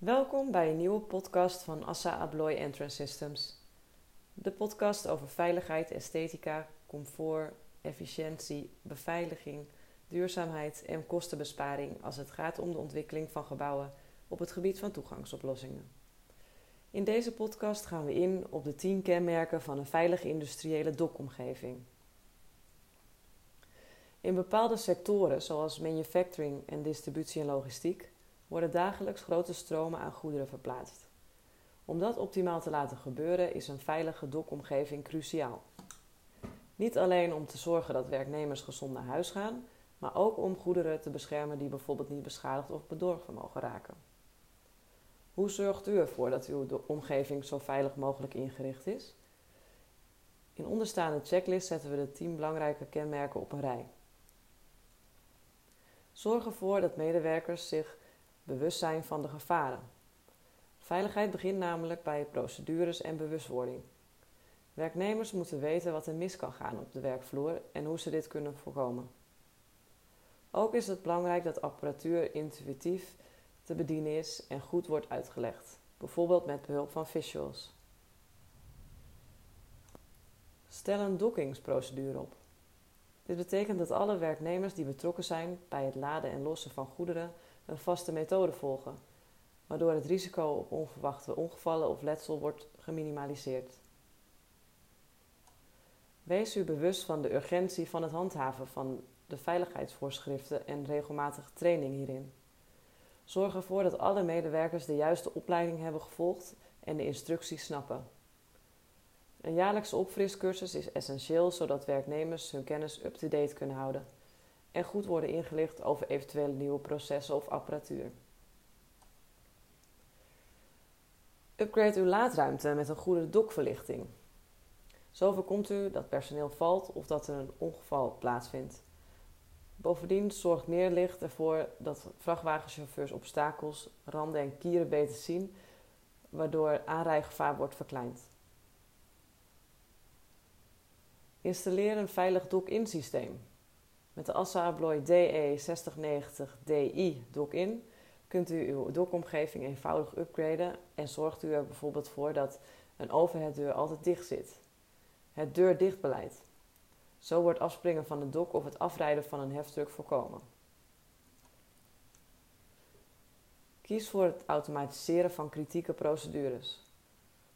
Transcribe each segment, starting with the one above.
Welkom bij een nieuwe podcast van Assa Abloy Entrance Systems. De podcast over veiligheid, esthetica, comfort, efficiëntie, beveiliging, duurzaamheid en kostenbesparing als het gaat om de ontwikkeling van gebouwen op het gebied van toegangsoplossingen. In deze podcast gaan we in op de 10 kenmerken van een veilige industriële dokomgeving. In bepaalde sectoren, zoals manufacturing en distributie en logistiek, worden dagelijks grote stromen aan goederen verplaatst. Om dat optimaal te laten gebeuren is een veilige dokomgeving cruciaal. Niet alleen om te zorgen dat werknemers gezond naar huis gaan, maar ook om goederen te beschermen die bijvoorbeeld niet beschadigd of bedorven mogen raken. Hoe zorgt u ervoor dat uw omgeving zo veilig mogelijk ingericht is? In onderstaande checklist zetten we de 10 belangrijke kenmerken op een rij. Zorg ervoor dat medewerkers zich bewust zijn van de gevaren. Veiligheid begint namelijk bij procedures en bewustwording. Werknemers moeten weten wat er mis kan gaan op de werkvloer en hoe ze dit kunnen voorkomen. Ook is het belangrijk dat apparatuur intuïtief te bedienen is en goed wordt uitgelegd, bijvoorbeeld met behulp van visuals. Stel een dokkingsprocedure op. Dit betekent dat alle werknemers die betrokken zijn bij het laden en lossen van goederen een vaste methode volgen, waardoor het risico op onverwachte ongevallen of letsel wordt geminimaliseerd. Wees u bewust van de urgentie van het handhaven van de veiligheidsvoorschriften en regelmatige training hierin. Zorg ervoor dat alle medewerkers de juiste opleiding hebben gevolgd en de instructies snappen. Een jaarlijkse opfriscursus is essentieel zodat werknemers hun kennis up-to-date kunnen houden en goed worden ingelicht over eventuele nieuwe processen of apparatuur. Upgrade uw laadruimte met een goede dokverlichting. Zo voorkomt u dat personeel valt of dat er een ongeval plaatsvindt. Bovendien zorgt meer licht ervoor dat vrachtwagenchauffeurs obstakels, randen en kieren beter zien, waardoor aanrijgevaar wordt verkleind. Installeer een veilig dock-in systeem. Met de Assa Abloy DE 6090 DI dock-in kunt u uw dokomgeving eenvoudig upgraden en zorgt u er bijvoorbeeld voor dat een overheaddeur altijd dicht zit. Het deur-dichtbeleid. Zo wordt afspringen van de dok of het afrijden van een heftruck voorkomen. Kies voor het automatiseren van kritieke procedures,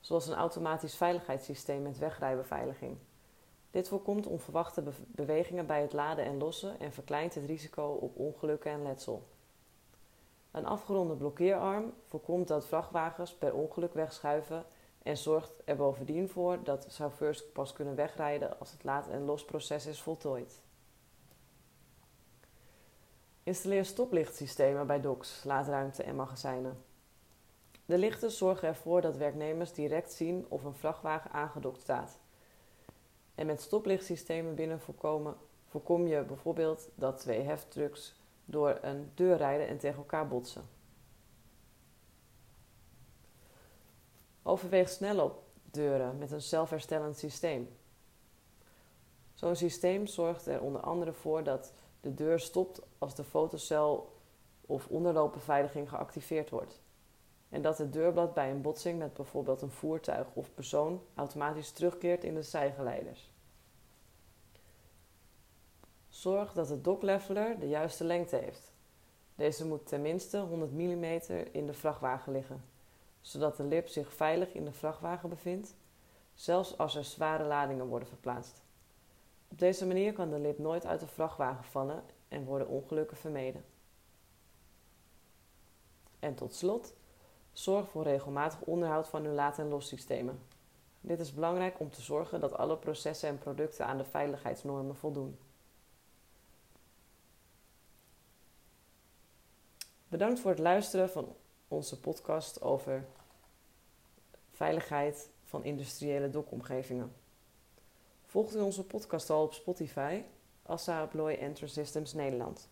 zoals een automatisch veiligheidssysteem met wegrijbeveiliging. Dit voorkomt onverwachte bewegingen bij het laden en lossen en verkleint het risico op ongelukken en letsel. Een afgeronde blokkeerarm voorkomt dat vrachtwagens per ongeluk wegschuiven en zorgt er bovendien voor dat chauffeurs pas kunnen wegrijden als het laad- en losproces is voltooid. Installeer stoplichtsystemen bij docks, laadruimte en magazijnen. De lichten zorgen ervoor dat werknemers direct zien of een vrachtwagen aangedokt staat. En met stoplichtsystemen binnen voorkomen, voorkom je bijvoorbeeld dat twee heftrucks door een deur rijden en tegen elkaar botsen. Overweeg snel op deuren met een zelfherstellend systeem. Zo'n systeem zorgt er onder andere voor dat de deur stopt als de fotocel of onderloopbeveiliging geactiveerd wordt. En dat het deurblad bij een botsing met bijvoorbeeld een voertuig of persoon automatisch terugkeert in de zijgeleiders. Zorg dat de dockleveler de juiste lengte heeft. Deze moet tenminste 100 mm in de vrachtwagen liggen zodat de lip zich veilig in de vrachtwagen bevindt, zelfs als er zware ladingen worden verplaatst. Op deze manier kan de lip nooit uit de vrachtwagen vallen en worden ongelukken vermeden. En tot slot, zorg voor regelmatig onderhoud van uw laad- en lossystemen. Dit is belangrijk om te zorgen dat alle processen en producten aan de veiligheidsnormen voldoen. Bedankt voor het luisteren van onze podcast over veiligheid van industriële dokomgevingen. Volgt u onze podcast al op Spotify? Assa Abloy Enter Systems Nederland.